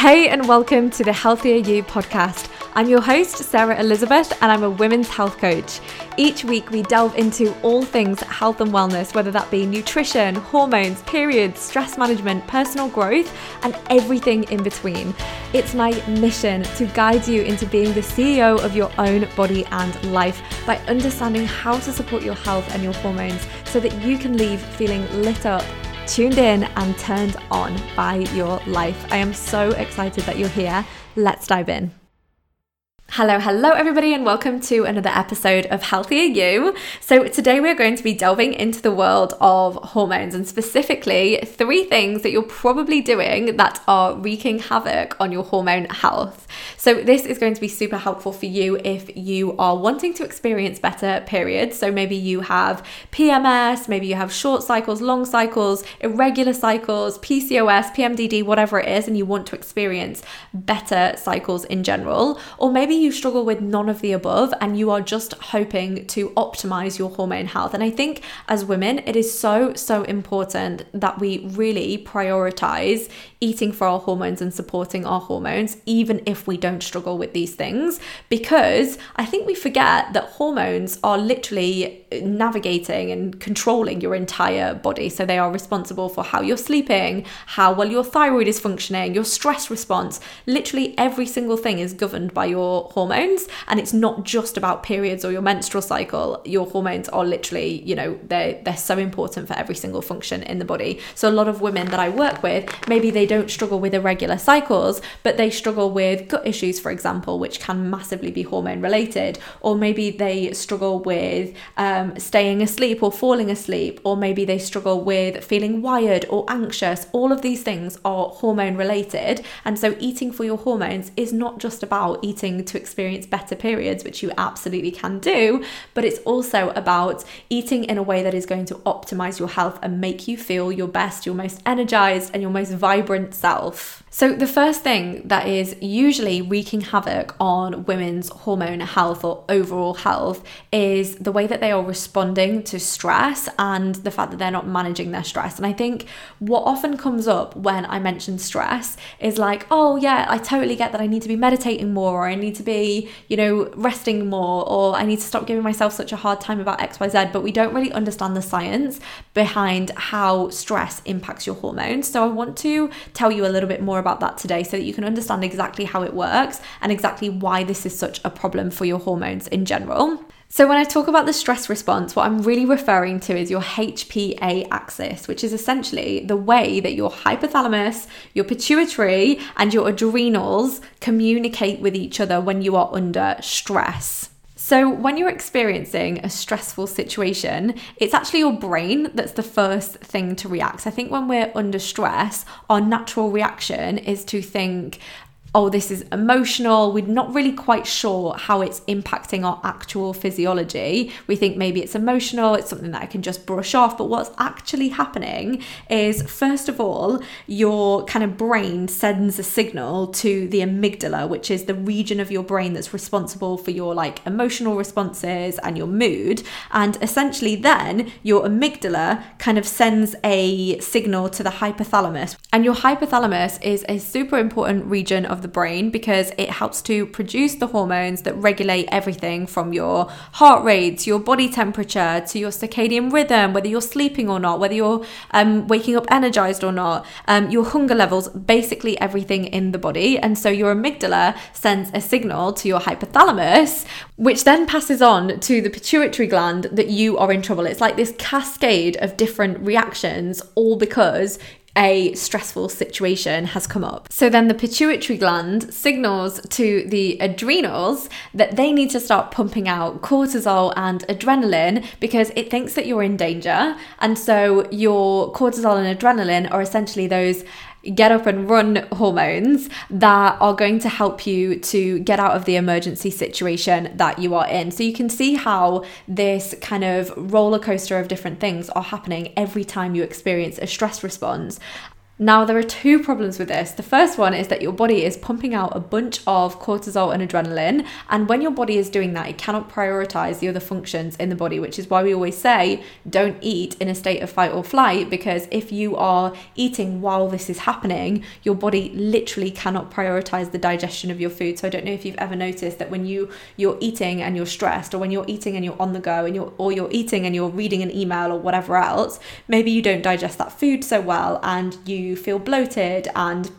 Hey, and welcome to the Healthier You podcast. I'm your host, Sarah Elisabeth, and I'm a women's health coach. Each week, we delve into all things health and wellness, whether that be nutrition, hormones, periods, stress management, personal growth, and everything in between. It's my mission to guide you into being the CEO of your own body and life by understanding how to support your health and your hormones so that you can leave feeling lit up tuned in and turned on by your life. I am so excited that you're here. Let's dive in. Hello, hello, everybody, and welcome to another episode of Healthier You. So, today we're going to be delving into the world of hormones and specifically three things that you're probably doing that are wreaking havoc on your hormone health. So, this is going to be super helpful for you if you are wanting to experience better periods. So, maybe you have PMS, maybe you have short cycles, long cycles, irregular cycles, PCOS, PMDD, whatever it is, and you want to experience better cycles in general, or maybe you struggle with none of the above and you are just hoping to optimize your hormone health. And I think as women, it is so, so important that we really prioritize eating for our hormones and supporting our hormones, even if we don't struggle with these things. Because I think we forget that hormones are literally navigating and controlling your entire body. So they are responsible for how you're sleeping, how well your thyroid is functioning, your stress response. Literally every single thing is governed by your hormones. And it's not just about periods or your menstrual cycle. Your hormones are literally, you know, they're, they're so important for every single function in the body. So a lot of women that I work with, maybe they don't struggle with irregular cycles, but they struggle with gut issues, for example, which can massively be hormone related. Or maybe they struggle with um, staying asleep or falling asleep, or maybe they struggle with feeling wired or anxious. All of these things are hormone related. And so eating for your hormones is not just about eating to experience better periods, which you absolutely can do, but it's also about eating in a way that is going to optimize your health and make you feel your best, your most energized, and your most vibrant self. So, the first thing that is usually wreaking havoc on women's hormone health or overall health is the way that they are responding to stress and the fact that they're not managing their stress. And I think what often comes up when I mention stress is like, oh, yeah, I totally get that I need to be meditating more, or I need to be, you know, resting more, or I need to stop giving myself such a hard time about XYZ. But we don't really understand the science behind how stress impacts your hormones. So, I want to tell you a little bit more about that today so that you can understand exactly how it works and exactly why this is such a problem for your hormones in general. So, when I talk about the stress response, what I'm really referring to is your HPA axis, which is essentially the way that your hypothalamus, your pituitary, and your adrenals communicate with each other when you are under stress. So, when you're experiencing a stressful situation, it's actually your brain that's the first thing to react. I think when we're under stress, our natural reaction is to think, oh, this is emotional. We're not really quite sure how it's impacting our actual physiology. We think maybe it's emotional, it's something that I can just brush off. But what's actually happening is, first of all, your kind of brain sends a signal to the amygdala, which is the region of your brain that's responsible for your like emotional responses and your mood. And essentially, then your amygdala kind of sends a signal to the hypothalamus. And your hypothalamus is a super important region of the brain because it helps to produce the hormones that regulate everything from your heart rate to your body temperature to your circadian rhythm, whether you're sleeping or not, whether you're um, waking up energized or not, um, your hunger levels, basically everything in the body. And so your amygdala sends a signal to your hypothalamus, which then passes on to the pituitary gland that you are in trouble. It's like this cascade of different reactions, all because a stressful situation has come up. So then the pituitary gland signals to the adrenals that they need to start pumping out cortisol and adrenaline because it thinks that you're in danger. And so your cortisol and adrenaline are essentially those get up and run hormones that are going to help you to get out of the emergency situation that you are in. So you can see how this kind of roller coaster of different things are happening every time you experience a stress response. Now, there are two problems with this. The first one is that your body is pumping out a bunch of cortisol and adrenaline. And when your body is doing that, it cannot prioritize the other functions in the body, which is why we always say don't eat in a state of fight or flight. Because if you are eating while this is happening, your body literally cannot prioritize the digestion of your food. So I don't know if you've ever noticed that when you you're eating and you're stressed, or when you're eating and you're on the go, and you're or you're eating and you're reading an email or whatever else, maybe you don't digest that food so well, and you you feel bloated and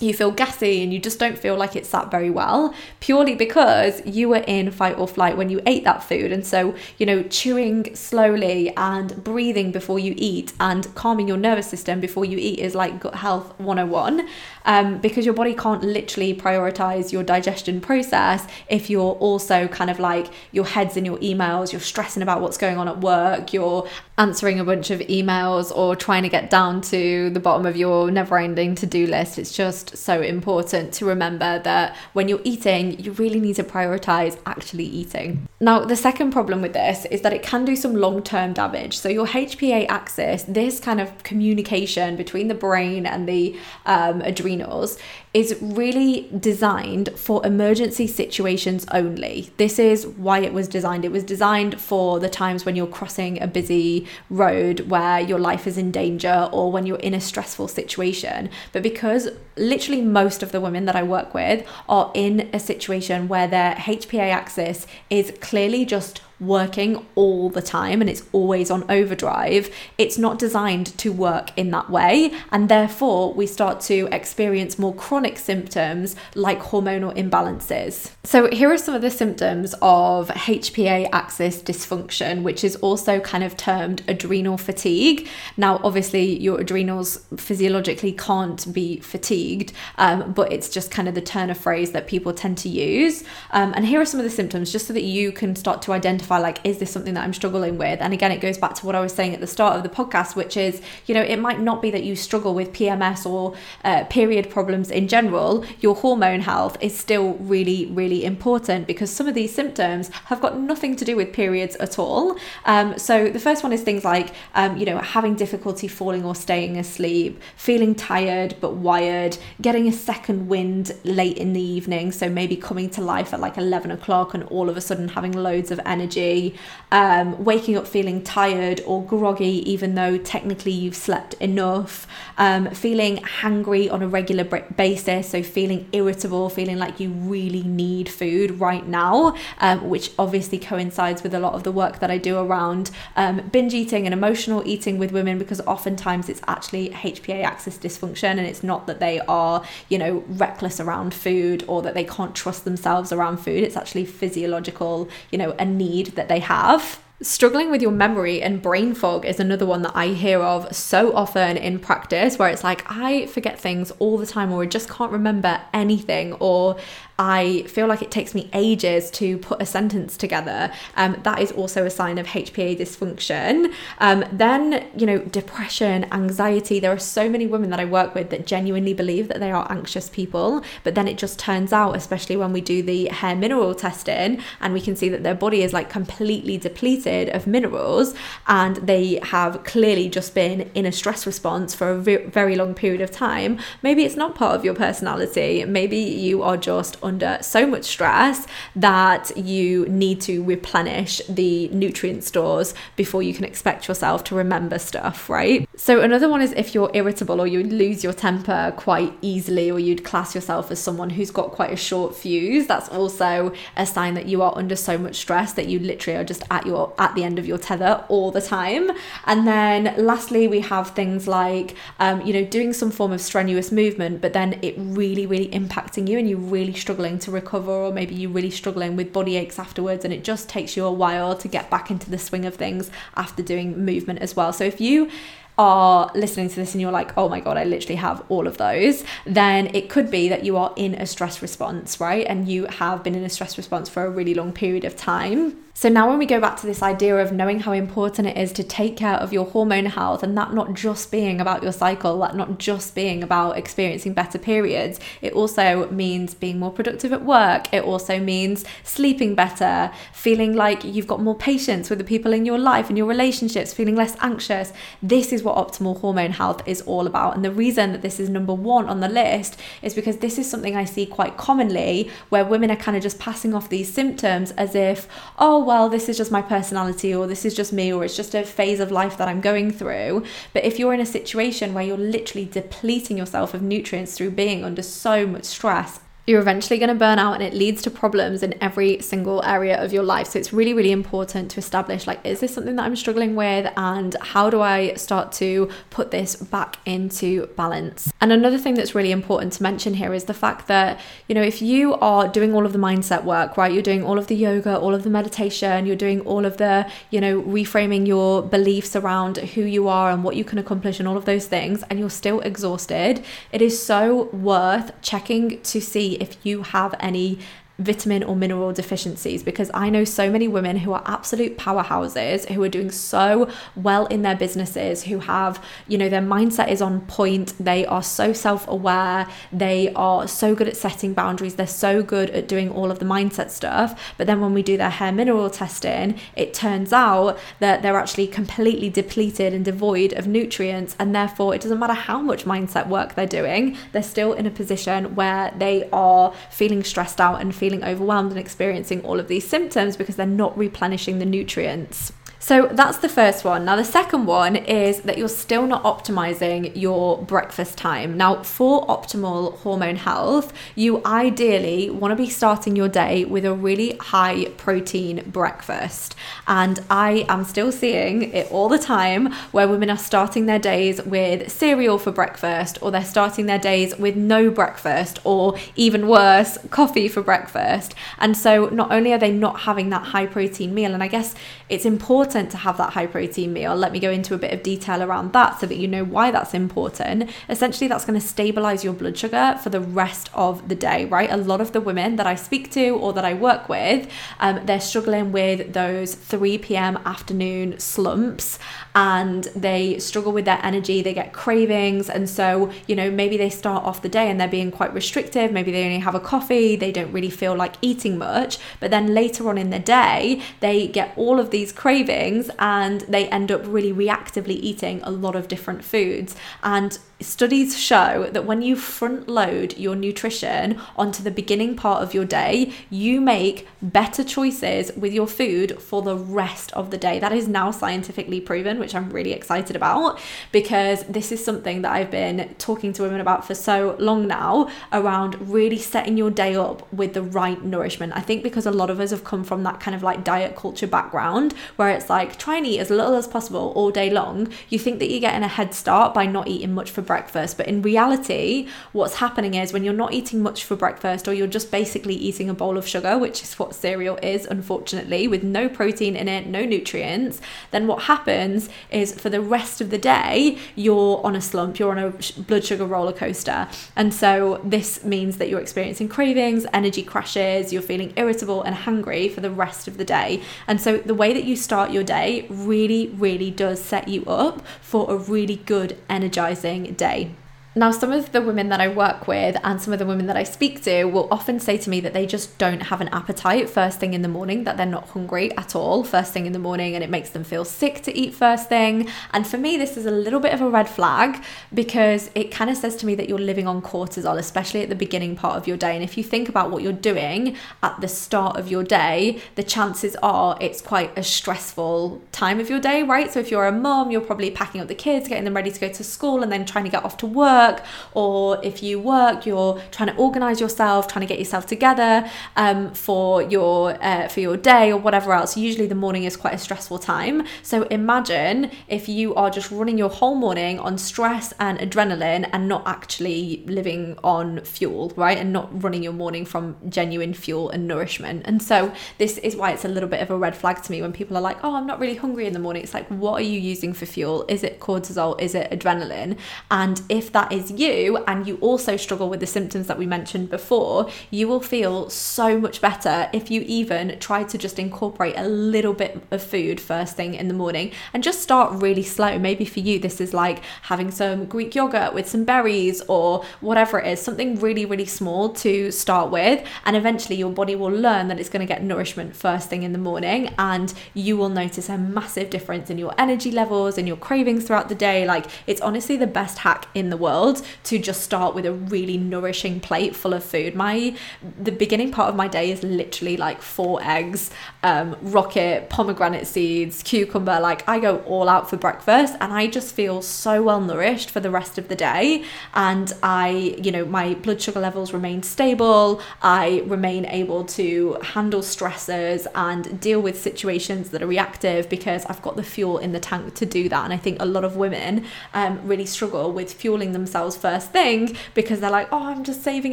you feel gassy and you just don't feel like it sat very well purely because you were in fight or flight when you ate that food. And so you know chewing slowly and breathing before you eat and calming your nervous system before you eat is like gut health 101 um, because your body can't literally prioritize your digestion process if you're also kind of like your head's in your emails you're stressing about what's going on at work you're answering a bunch of emails or trying to get down to the bottom of your never ending to do list. It's just just so important to remember that when you're eating, you really need to prioritize actually eating. Now, the second problem with this is that it can do some long term damage. So, your HPA axis, this kind of communication between the brain and the um, adrenals, is really designed for emergency situations only. This is why it was designed. It was designed for the times when you're crossing a busy road where your life is in danger or when you're in a stressful situation. But because literally most of the women that I work with are in a situation where their HPA axis is clearly just working all the time and it's always on overdrive, it's not designed to work in that way. And therefore, we start to experience more chronic symptoms like hormonal imbalances. So, here are some of the symptoms of HPA axis dysfunction, which is also kind of termed adrenal fatigue. Now, obviously, your adrenals physiologically can't be fatigued, um, but it's just kind of the turn of phrase that people tend to use. Um, and here are some of the symptoms just so that you can start to identify like is this something that I'm struggling with? And again it goes back to what I was saying at the start of the podcast which is you know it might not be that you struggle with PMS or uh, period problems in general. Your hormone health is still really really important because some of these symptoms have got nothing to do with periods at all. Um, so the first one is things like um, you know having difficulty falling or staying asleep feeling tired but wired getting a second wind late in the evening so maybe coming to life at like 11 o'clock and all of a sudden having loads of energy um, waking up feeling tired or groggy, even though technically you've slept enough, um, feeling hangry on a regular basis, so feeling irritable, feeling like you really need food right now, um, which obviously coincides with a lot of the work that I do around um, binge eating and emotional eating with women because oftentimes it's actually HPA axis dysfunction and it's not that they are, you know, reckless around food or that they can't trust themselves around food. It's actually physiological, you know, a need that they have. Struggling with your memory and brain fog is another one that I hear of so often in practice where it's like I forget things all the time or I just can't remember anything or I feel like it takes me ages to put a sentence together. Um, that is also a sign of HPA dysfunction. Um, then, you know, depression, anxiety. There are so many women that I work with that genuinely believe that they are anxious people, but then it just turns out, especially when we do the hair mineral testing, and we can see that their body is like completely depleted of minerals, and they have clearly just been in a stress response for a very long period of time. Maybe it's not part of your personality. Maybe you are just under so much stress that you need to replenish the nutrient stores before you can expect yourself to remember stuff, right? So, another one is if you're irritable or you lose your temper quite easily, or you'd class yourself as someone who's got quite a short fuse, that's also a sign that you are under so much stress that you literally are just at your at the end of your tether all the time. And then lastly, we have things like um, you know doing some form of strenuous movement, but then it really, really impacting you and you really struggle struggling to recover, or maybe you're really struggling with body aches afterwards, and it just takes you a while to get back into the swing of things after doing movement as well. So if you are listening to this and you're like, oh my God, I literally have all of those, then it could be that you are in a stress response, right? And you have been in a stress response for a really long period of time. So now when we go back to this idea of knowing how important it is to take care of your hormone health and that not just being about your cycle, that not just being about experiencing better periods, it also means being more productive at work. It also means sleeping better, feeling like you've got more patience with the people in your life and your relationships, feeling less anxious. This is what optimal hormone health is all about. And the reason that this is number 1 on the list is because this is something I see quite commonly where women are kind of just passing off these symptoms as if, oh, well, this is just my personality, or this is just me, or it's just a phase of life that I'm going through. But if you're in a situation where you're literally depleting yourself of nutrients through being under so much stress you're eventually going to burn out and it leads to problems in every single area of your life. So it's really, really important to establish like, is this something that I'm struggling with? And how do I start to put this back into balance? And another thing that's really important to mention here is the fact that, you know, if you are doing all of the mindset work, right, you're doing all of the yoga, all of the meditation, you're doing all of the, you know, reframing your beliefs around who you are and what you can accomplish and all of those things, and you're still exhausted, it is so worth checking to see if you have any vitamin or mineral deficiencies because I know so many women who are absolute powerhouses who are doing so well in their businesses who have you know their mindset is on point they are so self-aware they are so good at setting boundaries they're so good at doing all of the mindset stuff. But then when we do their hair mineral testing it turns out that they're actually completely depleted and devoid of nutrients and therefore it doesn't matter how much mindset work they're doing they're still in a position where they are feeling stressed out and feeling overwhelmed and experiencing all of these symptoms because they're not replenishing the nutrients. So that's the first one. Now, the second one is that you're still not optimizing your breakfast time. Now, for optimal hormone health, you ideally want to be starting your day with a really high protein breakfast. And I am still seeing it all the time where women are starting their days with cereal for breakfast, or they're starting their days with no breakfast, or even worse, coffee for breakfast. And so, not only are they not having that high protein meal, and I guess it's important to have that high protein meal. Let me go into a bit of detail around that so that you know why that's important. Essentially, that's going to stabilize your blood sugar for the rest of the day, right? A lot of the women that I speak to or that I work with, um, they're struggling with those 3 p.m. afternoon slumps and they struggle with their energy, they get cravings. And so, you know, maybe they start off the day and they're being quite restrictive. Maybe they only have a coffee, they don't really feel like eating much. But then later on in the day, they get all of these cravings and they end up really reactively eating a lot of different foods. And studies show that when you front load your nutrition onto the beginning part of your day, you make better choices with your food for the rest of the day. That is now scientifically proven, which I'm really excited about because this is something that I've been talking to women about for so long now around really setting your day up with the right nourishment. I think because a lot of us have come from that kind of like diet culture background where it's like try and eat as little as possible all day long, you think that you're getting a head start by not eating much for breakfast. But in reality, what's happening is when you're not eating much for breakfast or you're just basically eating a bowl of sugar, which is what cereal is, unfortunately, with no protein in it, no nutrients, then what happens is for the rest of the day, you're on a slump, you're on a blood sugar roller coaster. And so this means that you're experiencing cravings, energy crashes, you're feeling irritable and hungry for the rest of the day. And so the way that you start your day really, really does set you up for a really good, energizing day. Now, some of the women that I work with and some of the women that I speak to will often say to me that they just don't have an appetite first thing in the morning, that they're not hungry at all first thing in the morning, and it makes them feel sick to eat first thing. And for me, this is a little bit of a red flag because it kind of says to me that you're living on cortisol, especially at the beginning part of your day. And if you think about what you're doing at the start of your day, the chances are it's quite a stressful time of your day, right? So if you're a mom, you're probably packing up the kids, getting them ready to go to school, and then trying to get off to work work, or if you work, you're trying to organize yourself, trying to get yourself together um, for your uh, for your day or whatever else. Usually, the morning is quite a stressful time. So imagine if you are just running your whole morning on stress and adrenaline and not actually living on fuel, right? And not running your morning from genuine fuel and nourishment. And so this is why it's a little bit of a red flag to me when people are like, "Oh, I'm not really hungry in the morning." It's like, what are you using for fuel? Is it cortisol? Is it adrenaline? And if that is you and you also struggle with the symptoms that we mentioned before, you will feel so much better if you even try to just incorporate a little bit of food first thing in the morning and just start really slow. Maybe for you, this is like having some Greek yogurt with some berries or whatever it is, something really, really small to start with. And eventually, your body will learn that it's going to get nourishment first thing in the morning, and you will notice a massive difference in your energy levels and your cravings throughout the day. Like, it's honestly the best hack in the world to just start with a really nourishing plate full of food. My the beginning part of my day is literally like four eggs, um, rocket, pomegranate seeds, cucumber. Like I go all out for breakfast, and I just feel so well nourished for the rest of the day. And I, you know, my blood sugar levels remain stable. I remain able to handle stressors and deal with situations that are reactive because I've got the fuel in the tank to do that. And I think a lot of women um, really struggle with fueling themselves first thing because they're like, oh, I'm just saving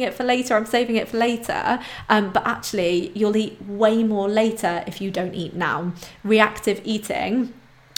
it for later. I'm saving it for later. Um, but actually, you'll eat way more later if you don't eat now. Reactive eating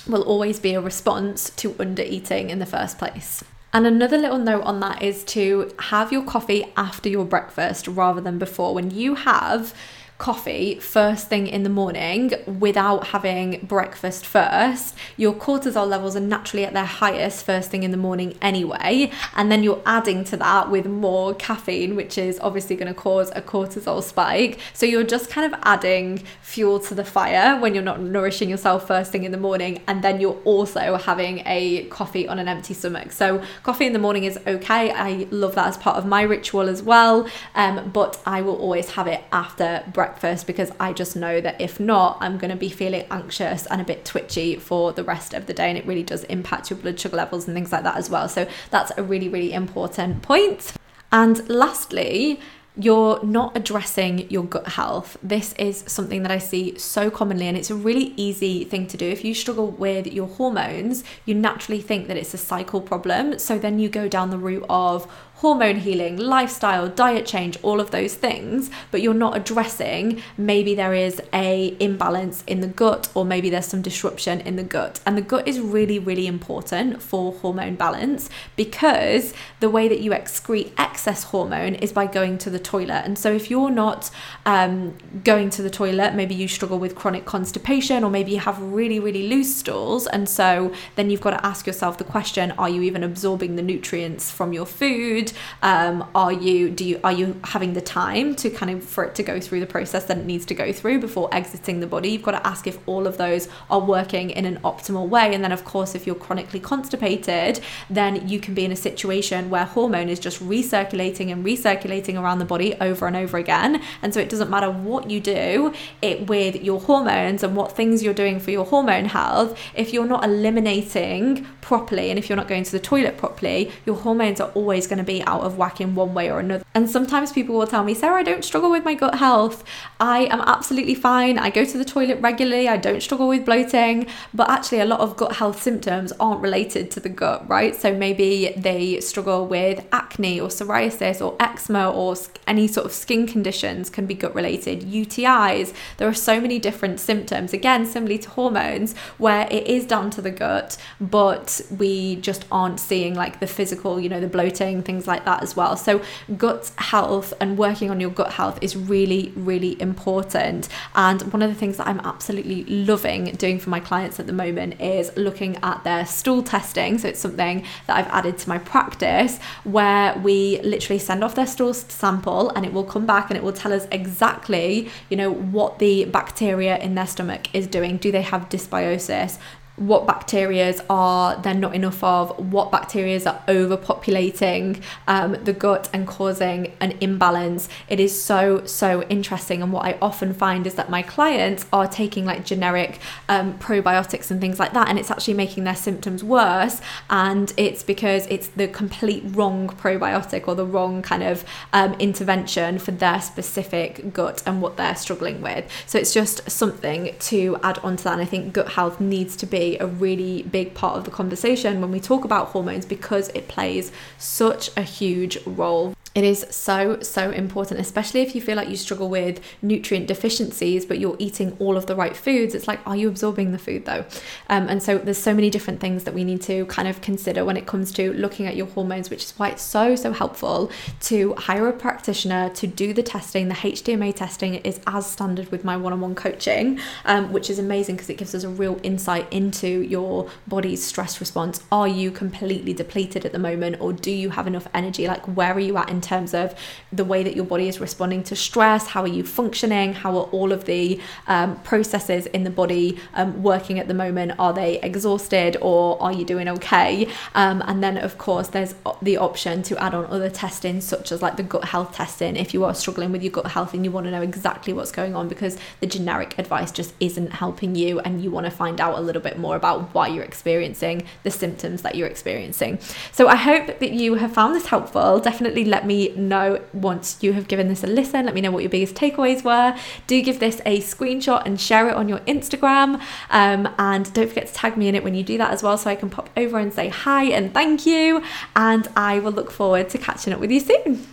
will always be a response to under eating in the first place. And another little note on that is to have your coffee after your breakfast rather than before. When you have coffee first thing in the morning without having breakfast first, your cortisol levels are naturally at their highest first thing in the morning anyway. And then you're adding to that with more caffeine, which is obviously going to cause a cortisol spike. So you're just kind of adding fuel to the fire when you're not nourishing yourself first thing in the morning. And then you're also having a coffee on an empty stomach. So coffee in the morning is okay. I love that as part of my ritual as well. Um, but I will always have it after breakfast breakfast because I just know that if not, I'm going to be feeling anxious and a bit twitchy for the rest of the day. And it really does impact your blood sugar levels and things like that as well. So that's a really, really important point. And lastly, you're not addressing your gut health. This is something that I see so commonly, and it's a really easy thing to do. If you struggle with your hormones, you naturally think that it's a cycle problem. So then you go down the route of hormone healing, lifestyle, diet change, all of those things, but you're not addressing maybe there is a imbalance in the gut or maybe there's some disruption in the gut. And the gut is really really important for hormone balance because the way that you excrete excess hormone is by going to the toilet. And so if you're not um, going to the toilet, maybe you struggle with chronic constipation or maybe you have really really loose stools and so then you've got to ask yourself the question, are you even absorbing the nutrients from your food? Um, are you do you are you having the time to kind of for it to go through the process that it needs to go through before exiting the body? You've got to ask if all of those are working in an optimal way. And then of course, if you're chronically constipated, then you can be in a situation where hormone is just recirculating and recirculating around the body over and over again. And so it doesn't matter what you do it with your hormones and what things you're doing for your hormone health, if you're not eliminating properly and if you're not going to the toilet properly, your hormones are always going to be out of whack in one way or another. And sometimes people will tell me, Sarah, I don't struggle with my gut health. I am absolutely fine. I go to the toilet regularly. I don't struggle with bloating. But actually, a lot of gut health symptoms aren't related to the gut, right? So maybe they struggle with acne or psoriasis or eczema or any sort of skin conditions can be gut related, UTIs. There are so many different symptoms, again, similarly to hormones, where it is down to the gut, but we just aren't seeing like the physical, you know, the bloating, things things like that as well. So, gut health and working on your gut health is really, really important. And one of the things that I'm absolutely loving doing for my clients at the moment is looking at their stool testing. So, it's something that I've added to my practice where we literally send off their stool sample and it will come back and it will tell us exactly, you know, what the bacteria in their stomach is doing. Do they have dysbiosis? What bacterias are there not enough of, what bacterias are overpopulating um, the gut and causing an imbalance. It is so, so interesting. And what I often find is that my clients are taking like generic um, probiotics and things like that, and it's actually making their symptoms worse. And it's because it's the complete wrong probiotic or the wrong kind of um, intervention for their specific gut and what they're struggling with. So it's just something to add on to that. And I think gut health needs to be a really big part of the conversation when we talk about hormones because it plays such a huge role it is so, so important, especially if you feel like you struggle with nutrient deficiencies, but you're eating all of the right foods. It's like, are you absorbing the food though? Um, and so there's so many different things that we need to kind of consider when it comes to looking at your hormones, which is why it's so, so helpful to hire a practitioner to do the testing. The HTMA testing is as standard with my one on one coaching, um, which is amazing because it gives us a real insight into your body's stress response. Are you completely depleted at the moment, or do you have enough energy? Like, where are you at in terms of the way that your body is responding to stress, how are you functioning, how are all of the um, processes in the body um, working at the moment, are they exhausted or are you doing okay? Um, and then, of course, there's the option to add on other testing, such as like the gut health testing, if you are struggling with your gut health and you want to know exactly what's going on because the generic advice just isn't helping you and you want to find out a little bit more about why you're experiencing the symptoms that you're experiencing. So, I hope that you have found this helpful. Definitely let me me know once you have given this a listen. Let me know what your biggest takeaways were. Do give this a screenshot and share it on your Instagram. Um, and don't forget to tag me in it when you do that as well so I can pop over and say hi and thank you. And I will look forward to catching up with you soon.